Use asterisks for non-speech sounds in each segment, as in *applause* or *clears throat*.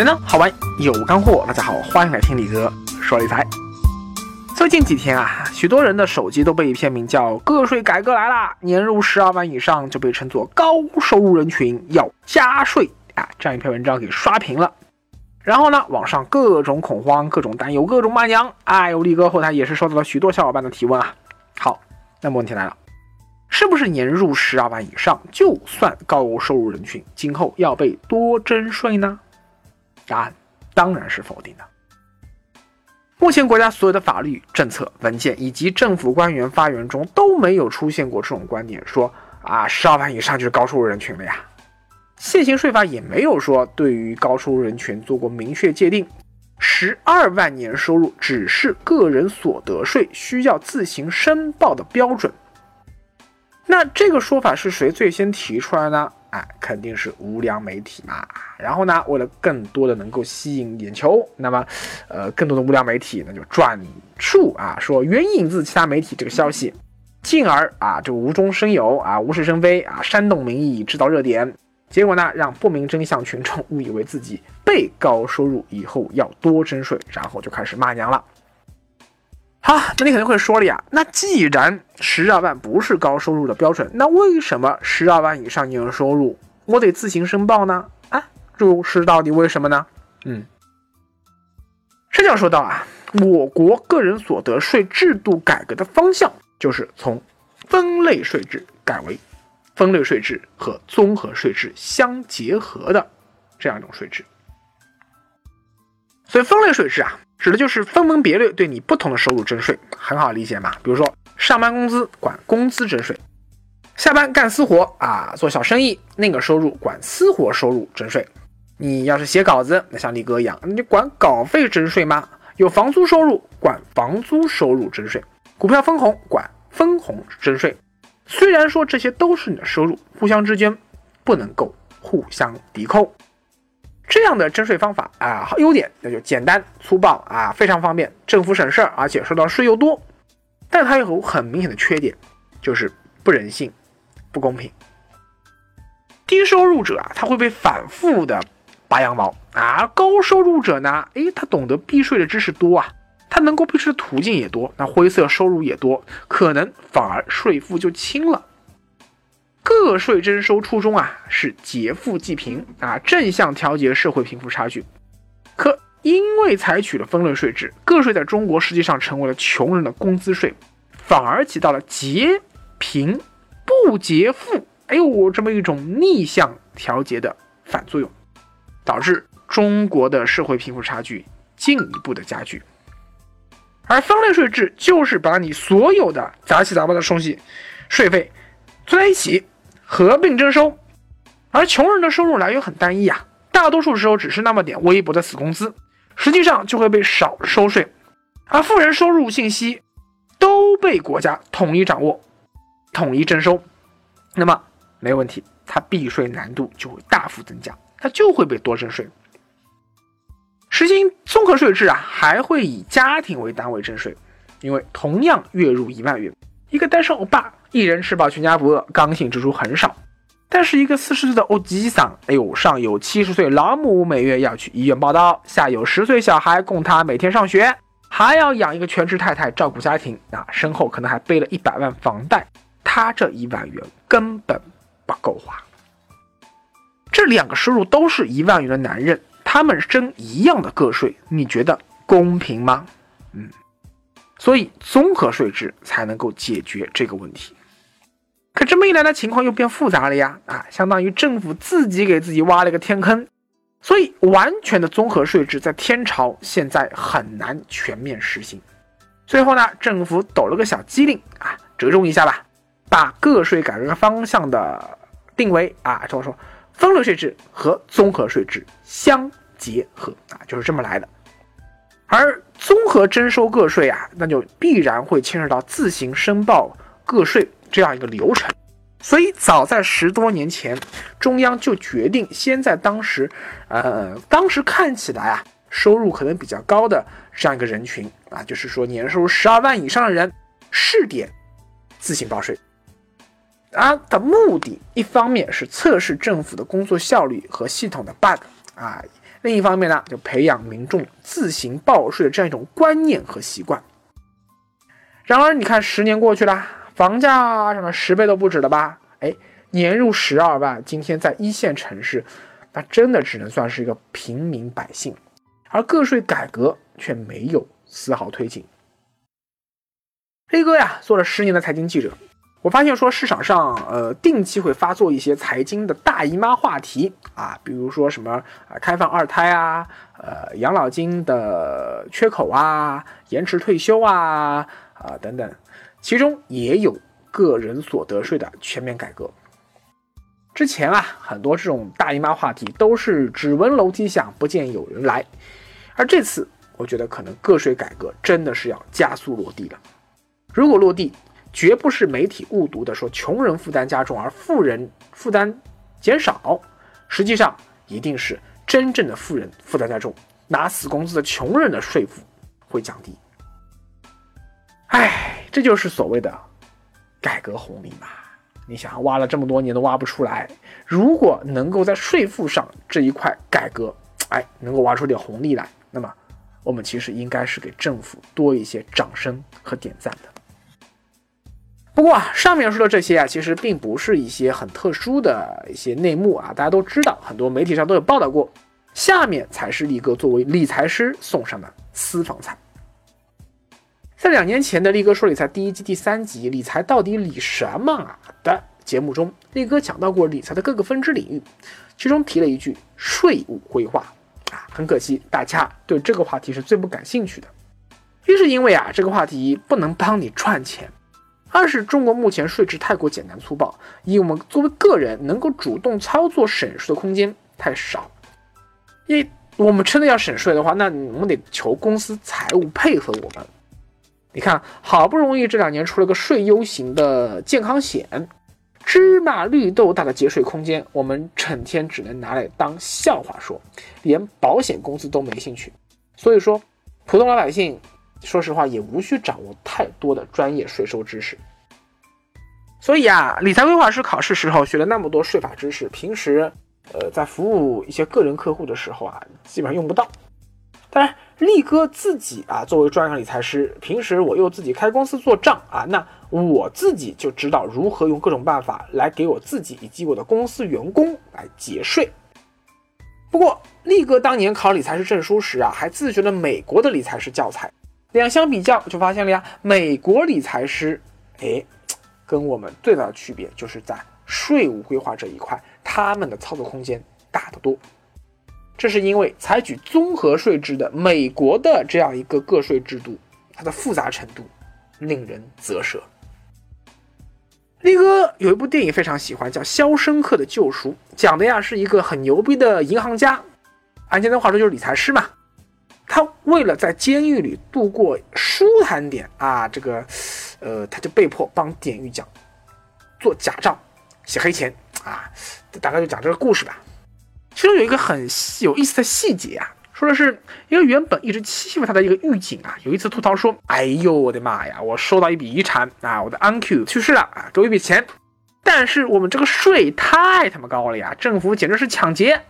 简单好玩有干货，大家好，欢迎来听李哥说理财。最近几天啊，许多人的手机都被一篇名叫《个税改革来啦，年入十二万以上就被称作高收入人群，要加税》啊这样一篇文章给刷屏了。然后呢，网上各种恐慌，各种担忧，各种骂娘。哎呦，力哥后台也是收到了许多小伙伴的提问啊。好，那么问题来了，是不是年入十二万以上就算高收入人群，今后要被多征税呢？答案当然是否定的。目前国家所有的法律、政策、文件以及政府官员发言中都没有出现过这种观点，说啊十二万以上就是高收入人群了呀。现行税法也没有说对于高收入人群做过明确界定，十二万年收入只是个人所得税需要自行申报的标准。那这个说法是谁最先提出来呢？哎，肯定是无良媒体嘛。然后呢，为了更多的能够吸引眼球，那么，呃，更多的无良媒体那就转述啊，说援引自其他媒体这个消息，进而啊，就无中生有啊，无事生非啊，煽动民意，制造热点。结果呢，让不明真相群众误以为自己被高收入，以后要多征税，然后就开始骂娘了。好，那你肯定会说了呀，那既然十二万不是高收入的标准，那为什么十二万以上年收入我得自行申报呢？啊，这是到底为什么呢？嗯，这就要说到啊，我国个人所得税制度改革的方向就是从分类税制改为。分类税制和综合税制相结合的这样一种税制，所以分类税制啊，指的就是分门别类对你不同的收入征税，很好理解嘛。比如说上班工资管工资征税，下班干私活啊，做小生意那个收入管私活收入征税。你要是写稿子，那像李哥一样，你管稿费征税吗？有房租收入管房租收入征税，股票分红管分红征税。虽然说这些都是你的收入，互相之间不能够互相抵扣。这样的征税方法啊，优点那就简单粗暴啊，非常方便，政府省事儿，而且收到税又多。但它有很明显的缺点，就是不人性、不公平。低收入者啊，他会被反复的拔羊毛啊；高收入者呢，诶，他懂得避税的知识多啊。他能够避税的途径也多，那灰色收入也多，可能反而税负就轻了。个税征收初衷啊是劫富济贫啊，正向调节社会贫富差距。可因为采取了分类税制，个税在中国实际上成为了穷人的工资税，反而起到了劫贫不劫富，哎呦这么一种逆向调节的反作用，导致中国的社会贫富差距进一步的加剧。而分类税制就是把你所有的杂七杂八的东西，税费凑在一起合并征收，而穷人的收入来源很单一啊，大多数时候只是那么点微薄的死工资，实际上就会被少收税，而富人收入信息都被国家统一掌握、统一征收，那么没问题，它避税难度就会大幅增加，它就会被多征税。实行综合税制啊，还会以家庭为单位征税，因为同样月入一万元，一个单身欧巴一人吃饱全家不饿，刚性支出很少。但是一个四十岁的欧吉桑，哎呦，上有七十岁老母每月要去医院报道，下有十岁小孩供他每天上学，还要养一个全职太太照顾家庭，啊，身后可能还背了一百万房贷，他这一万元根本不够花。这两个收入都是一万元的男人。他们征一样的个税，你觉得公平吗？嗯，所以综合税制才能够解决这个问题。可这么一来呢，情况又变复杂了呀！啊，相当于政府自己给自己挖了个天坑。所以完全的综合税制在天朝现在很难全面实行。最后呢，政府抖了个小机灵啊，折中一下吧，把个税改革方向的定为啊，这么说，分类税制和综合税制相。结合啊，就是这么来的。而综合征收个税啊，那就必然会牵涉到自行申报个税这样一个流程。所以早在十多年前，中央就决定先在当时，呃，当时看起来啊，收入可能比较高的这样一个人群啊，就是说年收入十二万以上的人，试点自行报税。啊的目的，一方面是测试政府的工作效率和系统的 bug 啊。另一方面呢，就培养民众自行报税的这样一种观念和习惯。然而，你看十年过去了，房价什么十倍都不止了吧？哎，年入十二万，今天在一线城市，那真的只能算是一个平民百姓，而个税改革却没有丝毫推进。黑哥呀，做了十年的财经记者。我发现说市场上，呃，定期会发作一些财经的大姨妈话题啊，比如说什么啊，开放二胎啊，呃，养老金的缺口啊，延迟退休啊，啊等等，其中也有个人所得税的全面改革。之前啊，很多这种大姨妈话题都是只闻楼梯响，不见有人来，而这次我觉得可能个税改革真的是要加速落地了。如果落地，绝不是媒体误读的，说穷人负担加重而富人负担减少，实际上一定是真正的富人负担加重，拿死工资的穷人的税负会降低。哎，这就是所谓的改革红利嘛！你想挖了这么多年都挖不出来，如果能够在税负上这一块改革，哎，能够挖出点红利来，那么我们其实应该是给政府多一些掌声和点赞的。不过啊，上面说的这些啊，其实并不是一些很特殊的一些内幕啊，大家都知道，很多媒体上都有报道过。下面才是力哥作为理财师送上的私房菜。在两年前的力哥说理财第一季第三集《理财到底理什么啊》的节目中，力哥讲到过理财的各个分支领域，其中提了一句税务规划啊，很可惜大家对这个话题是最不感兴趣的，一是因为啊，这个话题不能帮你赚钱。二是中国目前税制太过简单粗暴，以我们作为个人能够主动操作省税的空间太少。因我们真的要省税的话，那我们得求公司财务配合我们。你看，好不容易这两年出了个税优型的健康险，芝麻绿豆大的节税空间，我们整天只能拿来当笑话说，连保险公司都没兴趣。所以说，普通老百姓。说实话，也无需掌握太多的专业税收知识。所以啊，理财规划师考试时候学了那么多税法知识，平时呃在服务一些个人客户的时候啊，基本上用不到。当然，力哥自己啊作为专业理财师，平时我又自己开公司做账啊，那我自己就知道如何用各种办法来给我自己以及我的公司员工来节税。不过，力哥当年考理财师证书时啊，还自学了美国的理财师教材。两相比较，就发现了呀，美国理财师，哎，跟我们最大的区别就是在税务规划这一块，他们的操作空间大得多。这是因为采取综合税制的美国的这样一个个税制度，它的复杂程度令人啧舌。力哥有一部电影非常喜欢，叫《肖申克的救赎》，讲的呀是一个很牛逼的银行家，按今天话说就是理财师嘛。他为了在监狱里度过舒坦点啊，这个，呃，他就被迫帮典狱长做假账、写黑钱啊。大概就讲这个故事吧。其中有一个很有意思的细节啊，说的是一个原本一直欺负他的一个狱警啊，有一次吐槽说：“哎呦，我的妈呀，我收到一笔遗产啊，我的 uncle 去世了啊，给我一笔钱，但是我们这个税太他妈高了呀，政府简直是抢劫。”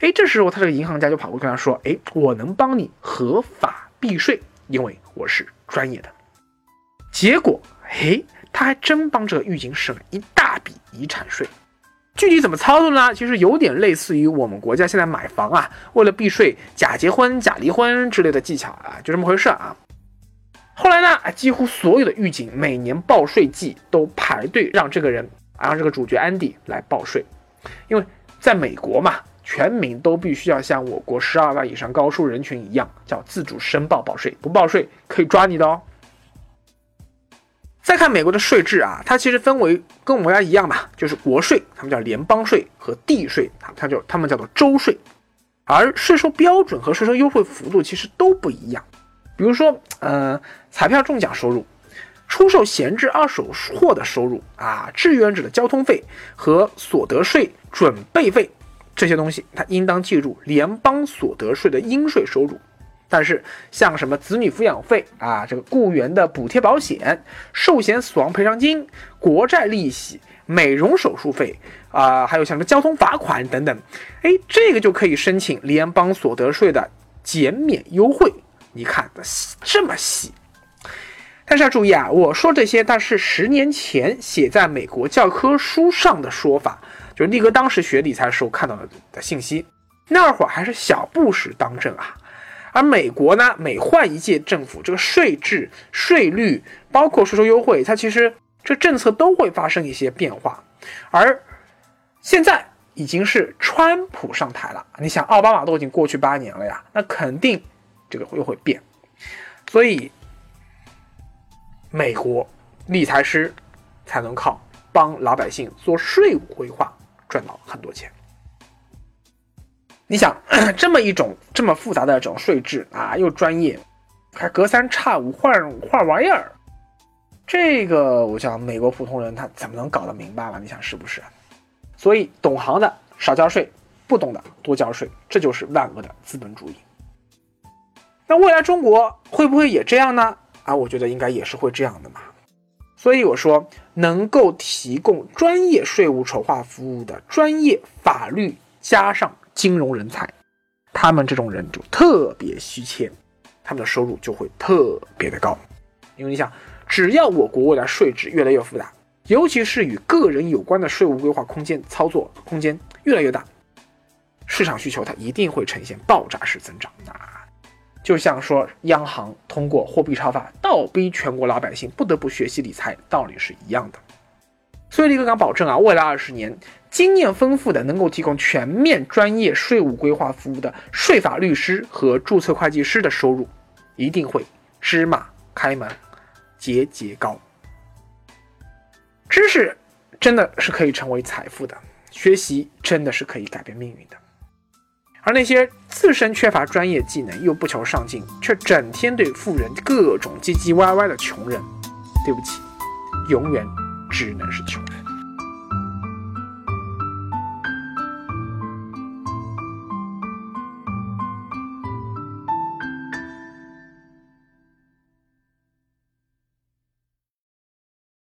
哎，这时候他这个银行家就跑过去跟他说：“哎，我能帮你合法避税，因为我是专业的。”结果，嘿，他还真帮这个狱警省了一大笔遗产税。具体怎么操作呢？其实有点类似于我们国家现在买房啊，为了避税，假结婚、假离婚之类的技巧啊，就这么回事啊。后来呢，几乎所有的狱警每年报税季都排队让这个人，啊让这个主角安迪来报税，因为在美国嘛。全民都必须要像我国十二万以上高收入人群一样，叫自主申报报税，不报税可以抓你的哦。再看美国的税制啊，它其实分为跟我们家一样吧，就是国税，他们叫联邦税和地税，它它就他们叫做州税，而税收标准和税收优惠幅度其实都不一样。比如说，呃，彩票中奖收入、出售闲置二手货的收入啊、志愿者的交通费和所得税准备费。这些东西，它应当计入联邦所得税的应税收入，但是像什么子女抚养费啊，这个雇员的补贴保险、寿险死亡赔偿金、国债利息、美容手术费啊，还有像什么交通罚款等等，哎，这个就可以申请联邦所得税的减免优惠。你看的这么细，但是要注意啊，我说这些，但是十年前写在美国教科书上的说法，就是力哥当时学理财的时候看到的的信息，那会儿还是小布什当政啊。而美国呢，每换一届政府，这个税制、税率，包括税收优惠，它其实这政策都会发生一些变化。而现在已经是川普上台了，你想奥巴马都已经过去八年了呀，那肯定这个又会变。所以，美国理财师才能靠帮老百姓做税务规划赚到很多钱。你想 *clears throat* 这么一种这么复杂的这种税制啊，又专业，还隔三差五换换玩意儿，这个我想美国普通人他怎么能搞得明白了？你想是不是？所以懂行的少交税，不懂的多交税，这就是万恶的资本主义。那未来中国会不会也这样呢？啊，我觉得应该也是会这样的嘛。所以我说，能够提供专业税务筹划服务的专业法律加上。金融人才，他们这种人就特别稀缺，他们的收入就会特别的高。因为你想，只要我国未来税制越来越复杂，尤其是与个人有关的税务规划空间、操作空间越来越大，市场需求它一定会呈现爆炸式增长。啊，就像说央行通过货币超发倒逼全国老百姓不得不学习理财道理是一样的。所以李克刚保证啊，未来二十年。经验丰富的、能够提供全面专业税务规划服务的税法律师和注册会计师的收入，一定会芝麻开门，节节高。知识真的是可以成为财富的，学习真的是可以改变命运的。而那些自身缺乏专业技能又不求上进，却整天对富人各种唧唧歪歪的穷人，对不起，永远只能是穷人。